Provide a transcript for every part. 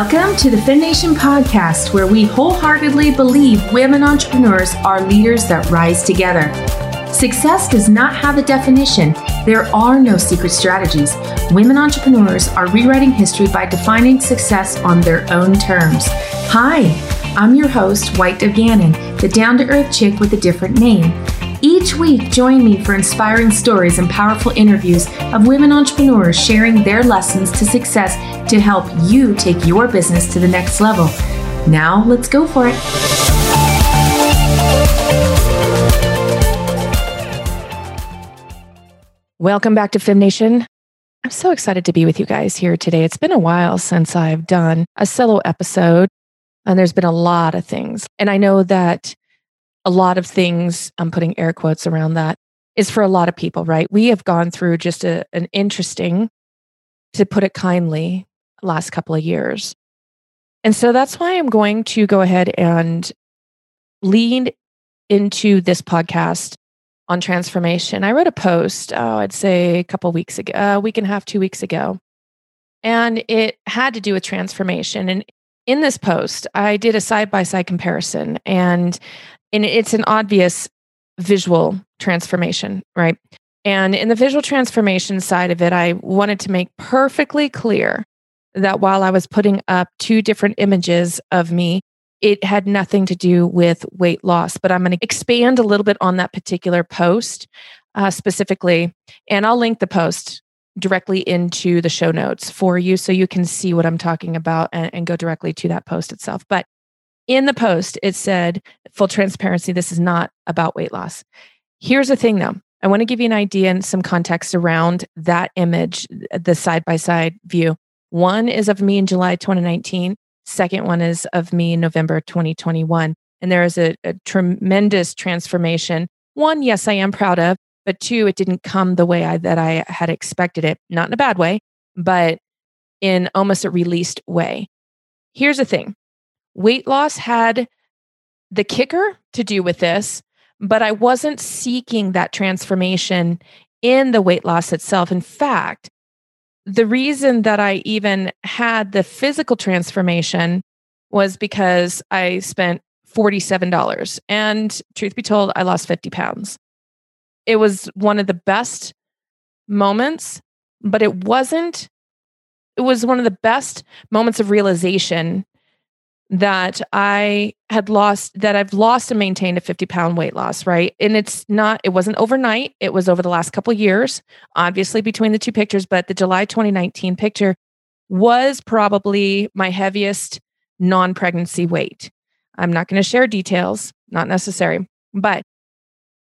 Welcome to the FemNation podcast, where we wholeheartedly believe women entrepreneurs are leaders that rise together. Success does not have a definition. There are no secret strategies. Women entrepreneurs are rewriting history by defining success on their own terms. Hi, I'm your host, White Gannon, the down to earth chick with a different name. Each week, join me for inspiring stories and powerful interviews of women entrepreneurs sharing their lessons to success to help you take your business to the next level. Now, let's go for it. Welcome back to FemNation. I'm so excited to be with you guys here today. It's been a while since I've done a solo episode, and there's been a lot of things. And I know that a lot of things, I'm putting air quotes around that, is for a lot of people, right? We have gone through just a, an interesting, to put it kindly, last couple of years. And so that's why I'm going to go ahead and lean into this podcast on transformation. I wrote a post, oh, I'd say a couple weeks ago, a week and a half, two weeks ago. And it had to do with transformation. And in this post, I did a side by side comparison. And and it's an obvious visual transformation, right? And in the visual transformation side of it, I wanted to make perfectly clear that while I was putting up two different images of me, it had nothing to do with weight loss. But I'm going to expand a little bit on that particular post uh, specifically. And I'll link the post directly into the show notes for you so you can see what I'm talking about and, and go directly to that post itself. But in the post, it said, full transparency, this is not about weight loss. Here's the thing though I want to give you an idea and some context around that image, the side by side view. One is of me in July 2019, second one is of me in November 2021. And there is a, a tremendous transformation. One, yes, I am proud of, but two, it didn't come the way I, that I had expected it, not in a bad way, but in almost a released way. Here's the thing weight loss had the kicker to do with this, but I wasn't seeking that transformation in the weight loss itself. In fact, the reason that I even had the physical transformation was because I spent $47. And truth be told, I lost 50 pounds. It was one of the best moments, but it wasn't, it was one of the best moments of realization that I had lost, that I've lost and maintained a 50 pound weight loss, right? And it's not, it wasn't overnight. It was over the last couple years, obviously between the two pictures, but the July 2019 picture was probably my heaviest non pregnancy weight. I'm not going to share details, not necessary, but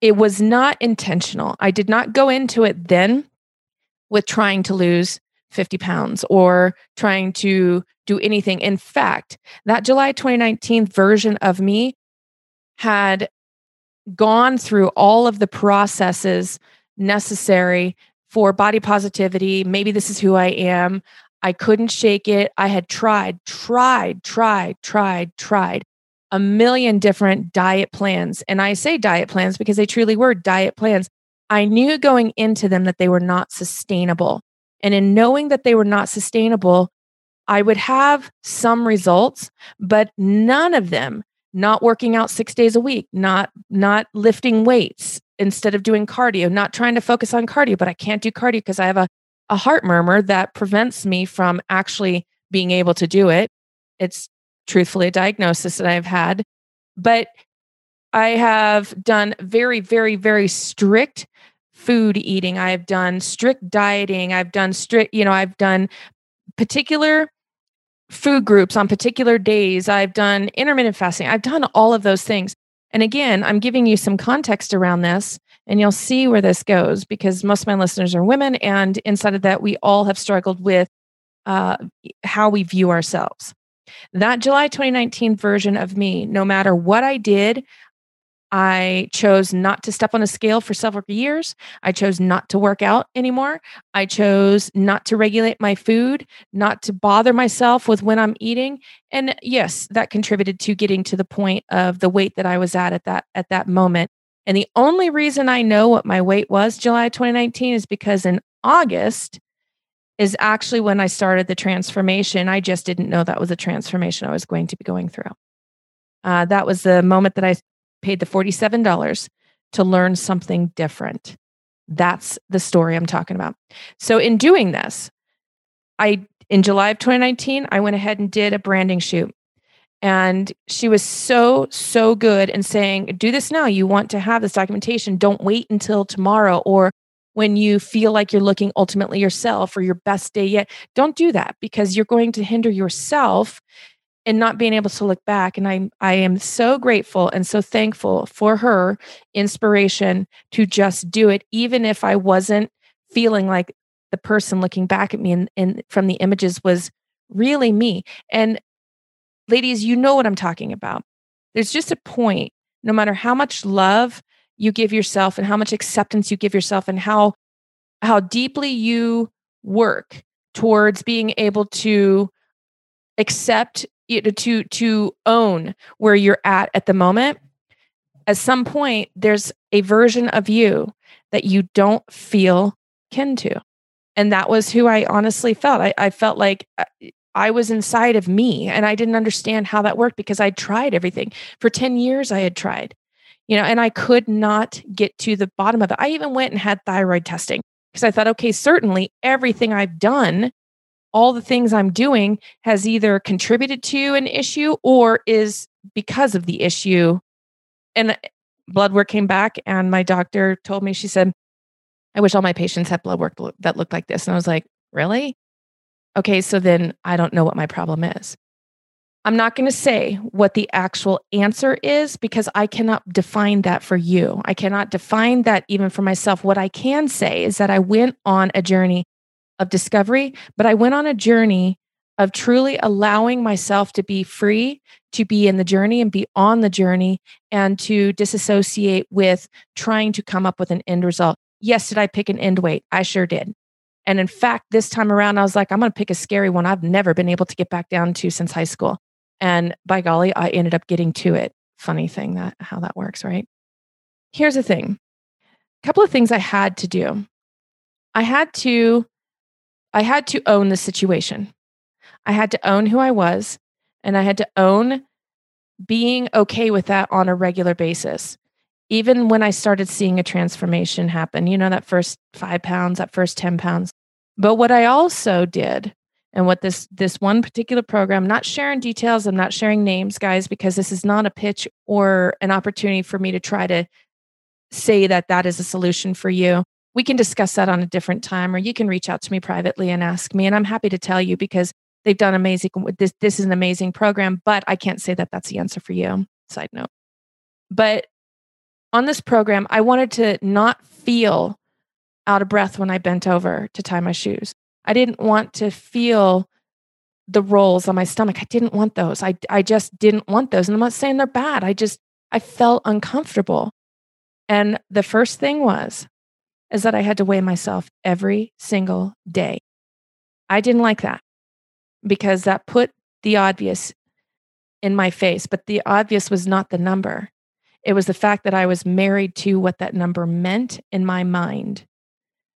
it was not intentional. I did not go into it then with trying to lose 50 pounds or trying to do anything. In fact, that July 2019 version of me had gone through all of the processes necessary for body positivity. Maybe this is who I am. I couldn't shake it. I had tried, tried, tried, tried, tried a million different diet plans. And I say diet plans because they truly were diet plans. I knew going into them that they were not sustainable. And in knowing that they were not sustainable, I would have some results, but none of them not working out 6 days a week, not not lifting weights instead of doing cardio, not trying to focus on cardio, but I can't do cardio because I have a a heart murmur that prevents me from actually being able to do it. It's truthfully a diagnosis that I've had, but I have done very very very strict food eating. I've done strict dieting. I've done strict, you know, I've done particular food groups on particular days. I've done intermittent fasting. I've done all of those things. And again, I'm giving you some context around this, and you'll see where this goes because most of my listeners are women. And inside of that, we all have struggled with uh, how we view ourselves. That July 2019 version of me, no matter what I did, I chose not to step on a scale for several years. I chose not to work out anymore. I chose not to regulate my food, not to bother myself with when I'm eating. And yes, that contributed to getting to the point of the weight that I was at at that at that moment. And the only reason I know what my weight was July 2019 is because in August is actually when I started the transformation. I just didn't know that was a transformation I was going to be going through. Uh, that was the moment that I paid the $47 to learn something different. That's the story I'm talking about. So, in doing this, I in July of 2019, I went ahead and did a branding shoot. And she was so, so good in saying, do this now. You want to have this documentation. Don't wait until tomorrow or when you feel like you're looking ultimately yourself or your best day yet. Don't do that because you're going to hinder yourself and not being able to look back and i i am so grateful and so thankful for her inspiration to just do it even if i wasn't feeling like the person looking back at me and, and from the images was really me. And ladies you know what i'm talking about. There's just a point no matter how much love you give yourself and how much acceptance you give yourself and how how deeply you work towards being able to accept to to own where you're at at the moment at some point there's a version of you that you don't feel kin to. And that was who i honestly felt. I, I felt like uh, i was inside of me and i didn't understand how that worked because i tried everything. For 10 years i had tried you know and i could not get to the bottom of it. I even went and had thyroid testing because i thought okay certainly everything i've done all the things I'm doing has either contributed to an issue or is because of the issue. And uh, blood work came back, and my doctor told me, she said, I wish all my patients had blood work that looked like this. And I was like, really? Okay, so then I don't know what my problem is. I'm not going to say what the actual answer is because I cannot define that for you. I cannot define that even for myself. What I can say is that I went on a journey of discovery, but I went on a journey of truly allowing myself to be free, to be in the journey and be on the journey, and to disassociate with trying to come up with an end result. Yes, did I pick an end weight? I sure did. And in fact, this time around, I was like, I'm going to pick a scary one I've never been able to get back down to since high school. And by golly, I ended up getting to it. Funny thing that how that works, right? Here's the thing a couple of things I had to do. I had to I had to own the situation. I had to own who I was, and I had to own being okay with that on a regular basis. Even when I started seeing a transformation happen, you know, that first five pounds, that first 10 pounds. But what I also did, and what this this one particular program, not sharing details, I'm not sharing names, guys, because this is not a pitch or an opportunity for me to try to say that that is a solution for you we can discuss that on a different time or you can reach out to me privately and ask me and i'm happy to tell you because they've done amazing this this is an amazing program but i can't say that that's the answer for you. Side note. But on this program i wanted to not feel out of breath when i bent over to tie my shoes. I didn't want to feel the rolls on my stomach. I didn't want those. I, I just didn't want those and i'm not saying they're bad. I just i felt uncomfortable. And the first thing was is that I had to weigh myself every single day. I didn't like that because that put the obvious in my face, but the obvious was not the number. It was the fact that I was married to what that number meant in my mind.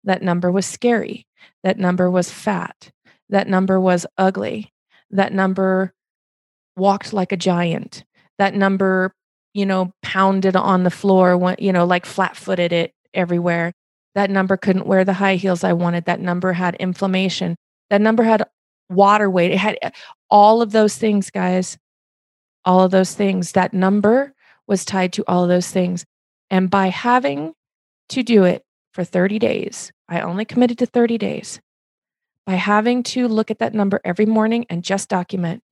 That number was scary. That number was fat. That number was ugly. That number walked like a giant. That number, you know, pounded on the floor, you know, like flat footed it everywhere. That number couldn't wear the high heels I wanted. That number had inflammation. That number had water weight. It had eh, all of those things, guys. All of those things. That number was tied to all of those things. And by having to do it for 30 days, I only committed to 30 days. By having to look at that number every morning and just document,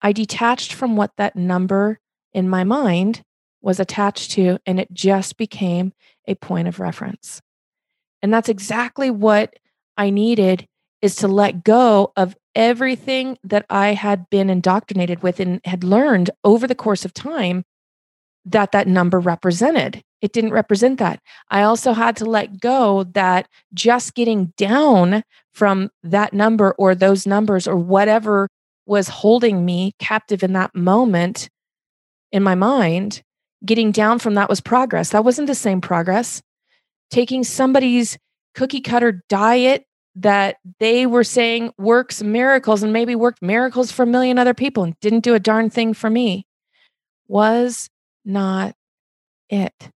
I detached from what that number in my mind was attached to, and it just became a point of reference. And that's exactly what I needed is to let go of everything that I had been indoctrinated with and had learned over the course of time that that number represented. It didn't represent that. I also had to let go that just getting down from that number or those numbers or whatever was holding me captive in that moment in my mind, getting down from that was progress. That wasn't the same progress taking somebody's cookie cutter diet that they were saying works miracles and maybe worked miracles for a million other people and didn't do a darn thing for me was not it.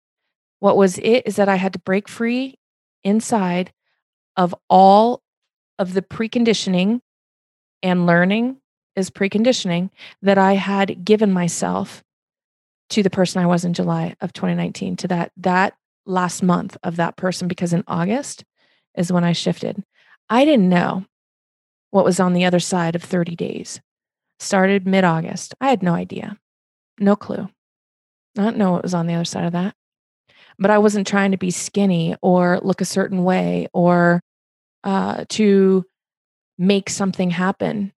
What was it is that I had to break free inside of all of the preconditioning and learning is preconditioning that I had given myself to the person I was in July of 2019 to that that last month of that person because in August is when I shifted. I didn't know what was on the other side of 30 days. Started mid August. I had no idea, no clue. I don't know what was on the other side of that. But I wasn't trying to be skinny or look a certain way or uh, to make something happen.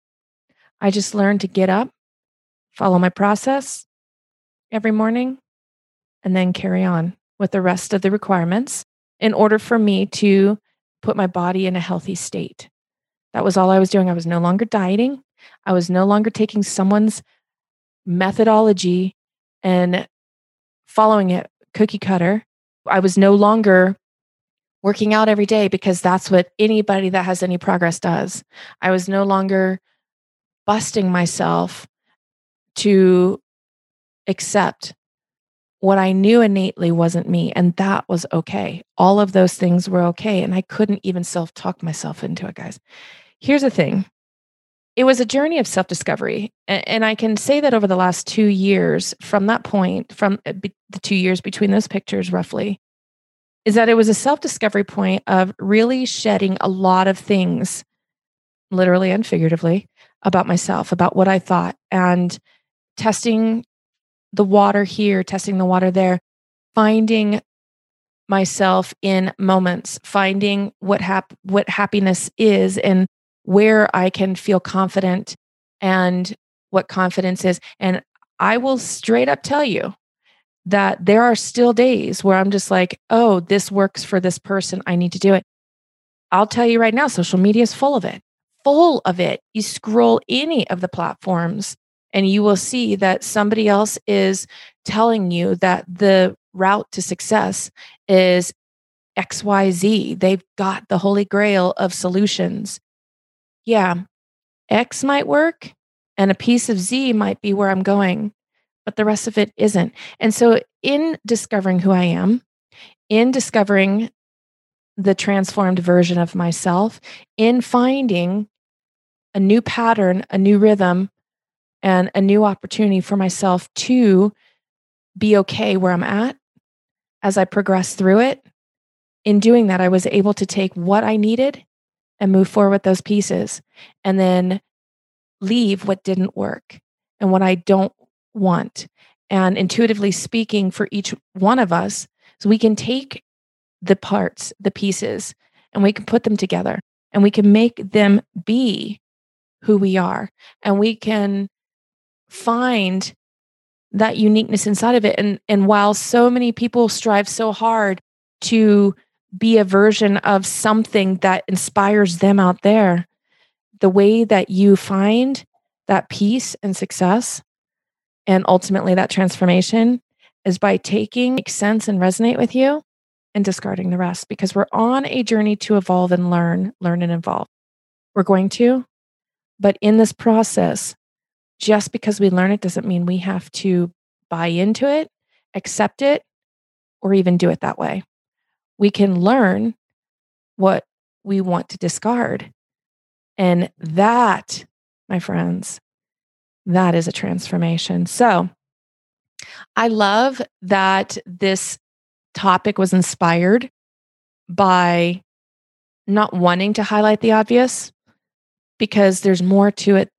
I just learned to get up, follow my process every morning, and then carry on with the rest of the requirements in order for me to put my body in a healthy state. That was all I was doing. I was no longer dieting. I was no longer taking someone's methodology and following it cookie cutter. I was no longer working out every day because that's what anybody that has any progress does. I was no longer busting myself to accept what I knew innately wasn't me. And that was okay. All of those things were okay. And I couldn't even self talk myself into it, guys. Here's the thing it was a journey of self discovery. And I can say that over the last two years, from that point, from uh, the two years between those pictures, roughly, is that it was a self discovery point of really shedding a lot of things, literally and figuratively, about myself, about what I thought, and testing the water here, testing the water there, finding myself in moments, finding what hap- what happiness is and where I can feel confident and what confidence is. And I will straight up tell you that there are still days where I'm just like, oh, this works for this person. I need to do it. I'll tell you right now, social media is full of it, full of it. You scroll any of the platforms and you will see that somebody else is telling you that the route to success is XYZ. They've got the holy grail of solutions. Yeah, X might work and a piece of Z might be where I'm going, but the rest of it isn't. And so, in discovering who I am, in discovering the transformed version of myself, in finding a new pattern, a new rhythm, and a new opportunity for myself to be okay where I'm at as I progress through it. In doing that, I was able to take what I needed and move forward with those pieces and then leave what didn't work and what I don't want. And intuitively speaking, for each one of us, so we can take the parts, the pieces, and we can put them together and we can make them be who we are. And we can find that uniqueness inside of it. And and while so many people strive so hard to be a version of something that inspires them out there the way that you find that peace and success and ultimately that transformation is by taking make sense and resonate with you and discarding the rest because we're on a journey to evolve and learn learn and evolve. We're going to but in this process just because we learn it doesn't mean we have to buy into it, accept it, or even do it that way. We can learn what we want to discard. And that, my friends, that is a transformation. So I love that this topic was inspired by not wanting to highlight the obvious because there's more to it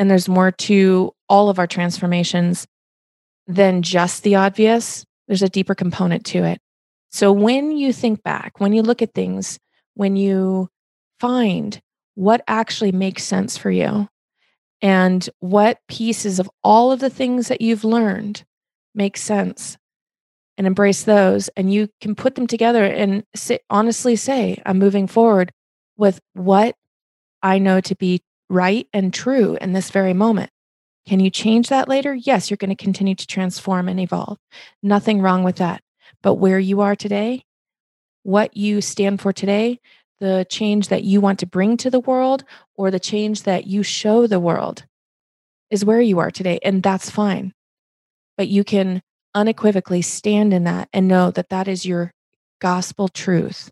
and there's more to all of our transformations than just the obvious. There's a deeper component to it. So when you think back, when you look at things, when you find what actually makes sense for you and what pieces of all of the things that you've learned make sense and embrace those and you can put them together and say, honestly say i'm moving forward with what i know to be right and true in this very moment. Can you change that later? Yes, you're going to continue to transform and evolve. Nothing wrong with that. But where you are today, what you stand for today, the change that you want to bring to the world or the change that you show the world is where you are today. And that's fine. But you can unequivocally stand in that and know that that is your gospel truth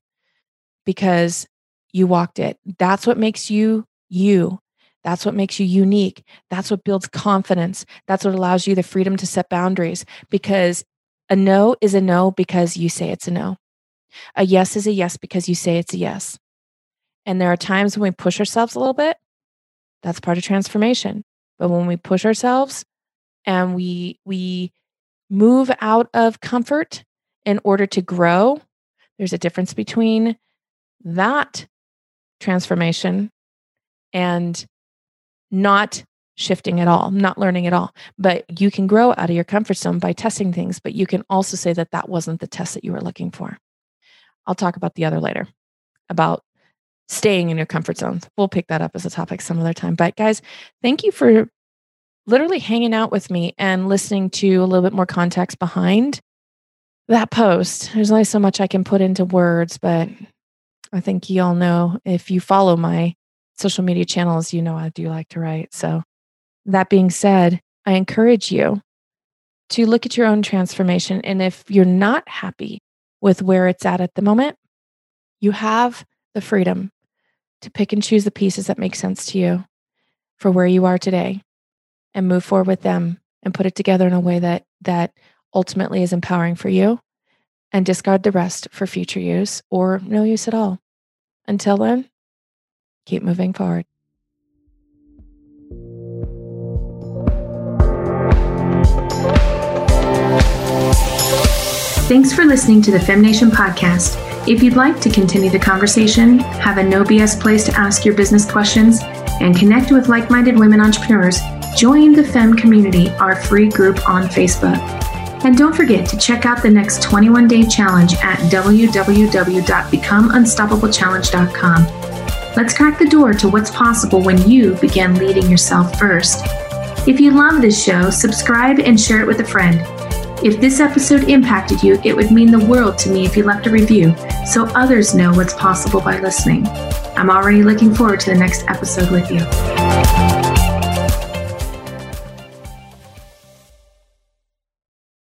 because you walked it. That's what makes you you. That's what makes you unique. That's what builds confidence. That's what allows you the freedom to set boundaries because a no is a no because you say it's a no. A yes is a yes because you say it's a yes. And there are times when we push ourselves a little bit. That's part of transformation. But when we push ourselves and we we move out of comfort in order to grow, there's a difference between that transformation and not shifting at all, not learning at all. But you can grow out of your comfort zone by testing things, but you can also say that that wasn't the test that you were looking for. I'll talk about the other later about staying in your comfort zone. We'll pick that up as a topic some other time. But guys, thank you for literally hanging out with me and listening to a little bit more context behind that post. There's only so much I can put into words, but I think you all know if you follow my social media channels, you know I do like to write. So, that being said, I encourage you to look at your own transformation. And if you're not happy with where it's at at the moment, you have the freedom to pick and choose the pieces that make sense to you for where you are today and move forward with them and put it together in a way that that ultimately is empowering for you and discard the rest for future use or no use at all. Until then, keep moving forward. Thanks for listening to the FemNation podcast. If you'd like to continue the conversation, have a no BS place to ask your business questions, and connect with like minded women entrepreneurs, join the Fem community, our free group on Facebook. And don't forget to check out the next 21 day challenge at www.becomeunstoppablechallenge.com. Let's crack the door to what's possible when you begin leading yourself first. If you love this show, subscribe and share it with a friend. If this episode impacted you, it would mean the world to me if you left a review so others know what's possible by listening. I'm already looking forward to the next episode with you.